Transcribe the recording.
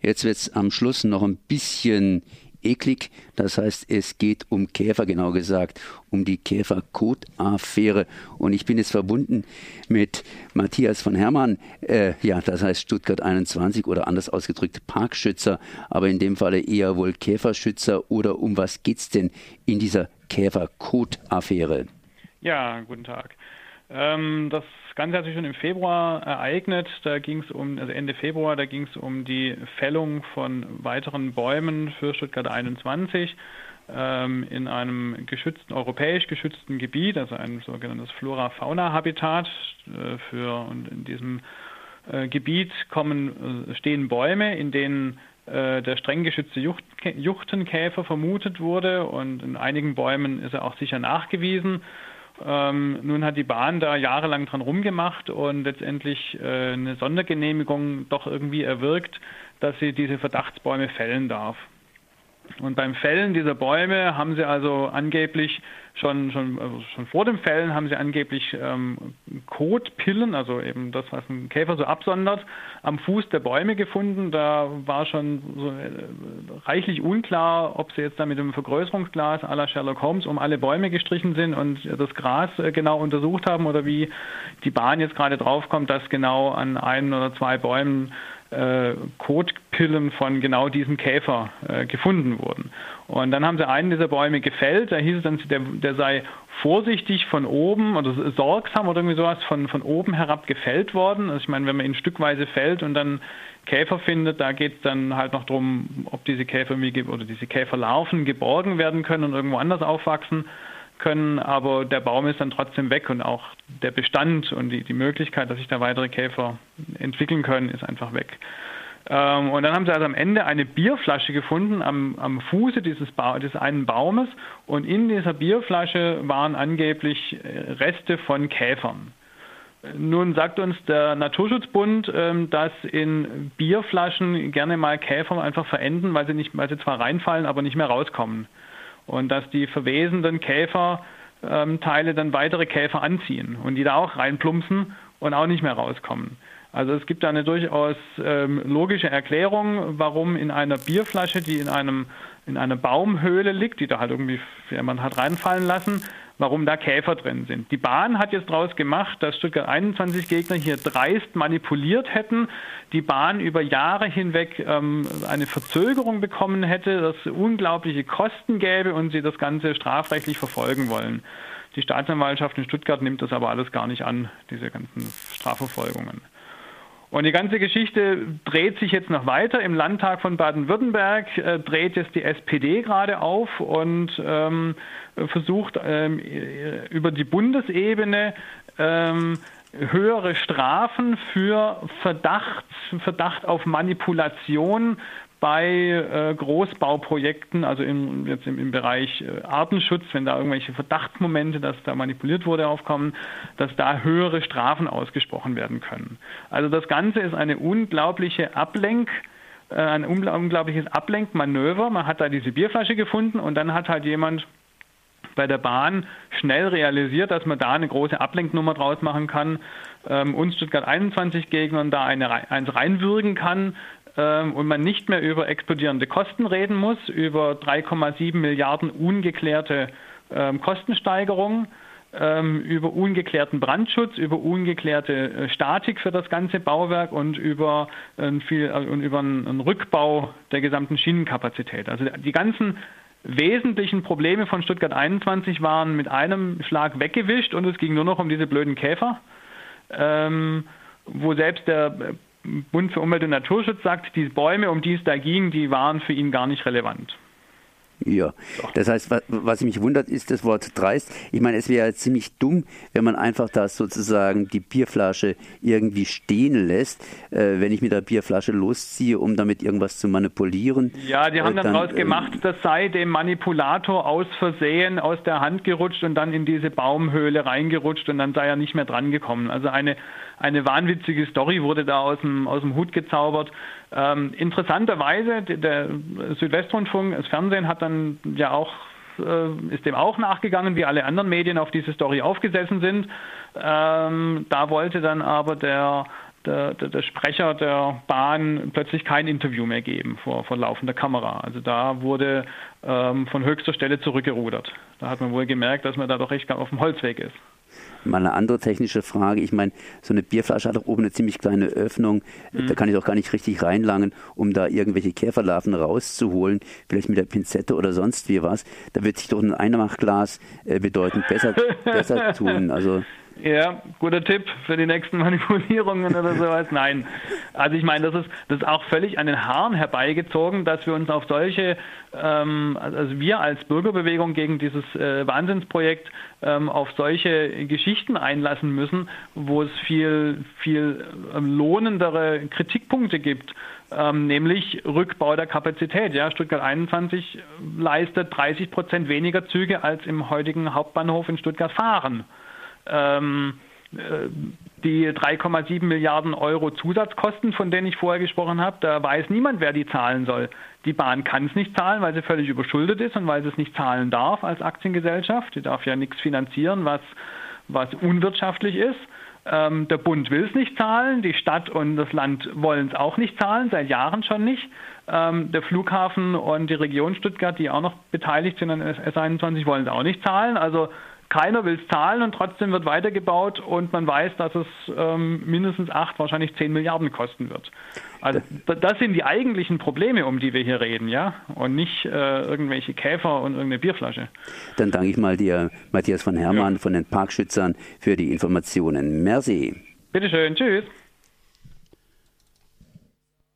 Jetzt wird es am Schluss noch ein bisschen eklig. Das heißt, es geht um Käfer, genau gesagt, um die Käferkot-Affäre. Und ich bin jetzt verbunden mit Matthias von Hermann, äh, ja, das heißt Stuttgart 21 oder anders ausgedrückt Parkschützer, aber in dem Falle eher wohl Käferschützer. Oder um was geht es denn in dieser Käferkot-Affäre? Ja, guten Tag. Ähm, das Ganze hat sich schon im Februar ereignet. Da ging es um, also Ende Februar, da ging es um die Fällung von weiteren Bäumen für Stuttgart 21 ähm, in einem geschützten, europäisch geschützten Gebiet, also ein sogenanntes Flora-Fauna-Habitat. Äh, für, und in diesem äh, Gebiet kommen, äh, stehen Bäume, in denen äh, der streng geschützte Jucht, Juchtenkäfer vermutet wurde und in einigen Bäumen ist er auch sicher nachgewiesen. Ähm, nun hat die Bahn da jahrelang dran rumgemacht und letztendlich äh, eine Sondergenehmigung doch irgendwie erwirkt, dass sie diese Verdachtsbäume fällen darf. Und beim Fällen dieser Bäume haben sie also angeblich schon, schon, also schon vor dem Fällen haben sie angeblich ähm, Kotpillen, also eben das, was ein Käfer so absondert, am Fuß der Bäume gefunden. Da war schon so äh, reichlich unklar, ob sie jetzt da mit einem Vergrößerungsglas à la Sherlock Holmes um alle Bäume gestrichen sind und das Gras äh, genau untersucht haben oder wie die Bahn jetzt gerade draufkommt, dass genau an ein oder zwei Bäumen äh, Kotpillen von genau diesem Käfer äh, gefunden wurden. Und dann haben sie einen dieser Bäume gefällt, da hieß es dann, der, der sei vorsichtig von oben oder sorgsam oder irgendwie sowas von, von oben herab gefällt worden. Also ich meine, wenn man ihn stückweise fällt und dann Käfer findet, da geht es dann halt noch darum, ob diese Käfer oder diese Käferlarven geborgen werden können und irgendwo anders aufwachsen können, aber der Baum ist dann trotzdem weg und auch der Bestand und die, die Möglichkeit, dass sich da weitere Käfer entwickeln können, ist einfach weg. Ähm, und dann haben sie also am Ende eine Bierflasche gefunden am, am Fuße dieses, ba des einen Baumes und in dieser Bierflasche waren angeblich äh, Reste von Käfern. Nun sagt uns der Naturschutzbund, ähm, dass in Bierflaschen gerne mal Käfer einfach verenden, weil sie, nicht, weil sie zwar reinfallen, aber nicht mehr rauskommen und dass die verwesenden Käferteile dann weitere Käfer anziehen und die da auch reinplumpsen und auch nicht mehr rauskommen. Also es gibt da eine durchaus ähm, logische Erklärung, warum in einer Bierflasche, die in einem in einer Baumhöhle liegt, die da halt irgendwie jemand hat reinfallen lassen, warum da Käfer drin sind. Die Bahn hat jetzt daraus gemacht, dass Stuttgart 21 Gegner hier dreist manipuliert hätten, die Bahn über Jahre hinweg ähm, eine Verzögerung bekommen hätte, dass es unglaubliche Kosten gäbe und sie das Ganze strafrechtlich verfolgen wollen. Die Staatsanwaltschaft in Stuttgart nimmt das aber alles gar nicht an, diese ganzen Strafverfolgungen. Und die ganze Geschichte dreht sich jetzt noch weiter. Im Landtag von Baden-Württemberg äh, dreht jetzt die SPD gerade auf und ähm, versucht ähm, über die Bundesebene ähm, höhere Strafen für Verdacht, Verdacht auf Manipulation bei äh, Großbauprojekten, also im, jetzt im, im Bereich äh, Artenschutz, wenn da irgendwelche Verdachtsmomente, dass da manipuliert wurde, aufkommen, dass da höhere Strafen ausgesprochen werden können. Also das Ganze ist eine unglaubliche Ablenk, äh, ein unglaubliches Ablenkmanöver. Man hat da diese Bierflasche gefunden und dann hat halt jemand bei der Bahn schnell realisiert, dass man da eine große Ablenknummer draus machen kann, ähm, uns Stuttgart 21 Gegnern da eine, eins reinwürgen kann, und man nicht mehr über explodierende Kosten reden muss, über 3,7 Milliarden ungeklärte ähm, Kostensteigerungen, ähm, über ungeklärten Brandschutz, über ungeklärte äh, Statik für das ganze Bauwerk und über, äh, viel, äh, und über einen Rückbau der gesamten Schienenkapazität. Also die ganzen wesentlichen Probleme von Stuttgart 21 waren mit einem Schlag weggewischt und es ging nur noch um diese blöden Käfer, ähm, wo selbst der Bund für Umwelt und Naturschutz sagt, die Bäume, um die es da ging, die waren für ihn gar nicht relevant. Ja, das heißt, was mich wundert, ist das Wort dreist. Ich meine, es wäre ja ziemlich dumm, wenn man einfach da sozusagen die Bierflasche irgendwie stehen lässt, äh, wenn ich mit der Bierflasche losziehe, um damit irgendwas zu manipulieren. Ja, die haben äh, dann, daraus äh, gemacht, das sei dem Manipulator aus Versehen aus der Hand gerutscht und dann in diese Baumhöhle reingerutscht und dann sei er nicht mehr dran gekommen. Also eine eine wahnwitzige Story wurde da aus dem, aus dem Hut gezaubert. Ähm, interessanterweise, der Südwestrundfunk, das Fernsehen hat dann ja auch äh, ist dem auch nachgegangen, wie alle anderen Medien auf diese Story aufgesessen sind. Ähm, da wollte dann aber der der, der, Sprecher der Bahn plötzlich kein Interview mehr geben vor, vor laufender Kamera. Also da wurde ähm, von höchster Stelle zurückgerudert. Da hat man wohl gemerkt, dass man da doch echt auf dem Holzweg ist. Mal eine andere technische Frage. Ich meine, so eine Bierflasche hat doch oben eine ziemlich kleine Öffnung. Mhm. Da kann ich doch gar nicht richtig reinlangen, um da irgendwelche Käferlarven rauszuholen. Vielleicht mit der Pinzette oder sonst wie was. Da wird sich doch ein Einmachglas äh, bedeutend besser, besser tun. Also ja, guter Tipp für die nächsten Manipulierungen oder sowas. Nein. Also ich meine, das ist, das ist auch völlig an den Haaren herbeigezogen, dass wir uns auf solche, ähm, also wir als Bürgerbewegung gegen dieses äh, Wahnsinnsprojekt ähm, auf solche Geschichten einlassen müssen, wo es viel, viel ähm, lohnendere Kritikpunkte gibt. Ähm, nämlich Rückbau der Kapazität. Ja, Stuttgart 21 leistet 30 Prozent weniger Züge als im heutigen Hauptbahnhof in Stuttgart fahren ähm, äh, die 3,7 Milliarden Euro Zusatzkosten, von denen ich vorher gesprochen habe, da weiß niemand, wer die zahlen soll. Die Bahn kann es nicht zahlen, weil sie völlig überschuldet ist und weil sie es nicht zahlen darf als Aktiengesellschaft. Sie darf ja nichts finanzieren, was, was unwirtschaftlich ist. Ähm, der Bund will es nicht zahlen, die Stadt und das Land wollen es auch nicht zahlen, seit Jahren schon nicht. Ähm, der Flughafen und die Region Stuttgart, die auch noch beteiligt sind an S21, wollen es auch nicht zahlen. Also keiner will es zahlen und trotzdem wird weitergebaut und man weiß, dass es ähm, mindestens acht, wahrscheinlich zehn Milliarden kosten wird. Also das sind die eigentlichen Probleme, um die wir hier reden, ja, und nicht äh, irgendwelche Käfer und irgendeine Bierflasche. Dann danke ich mal dir, Matthias von Hermann ja. von den Parkschützern, für die Informationen. Merci. Bitteschön, tschüss.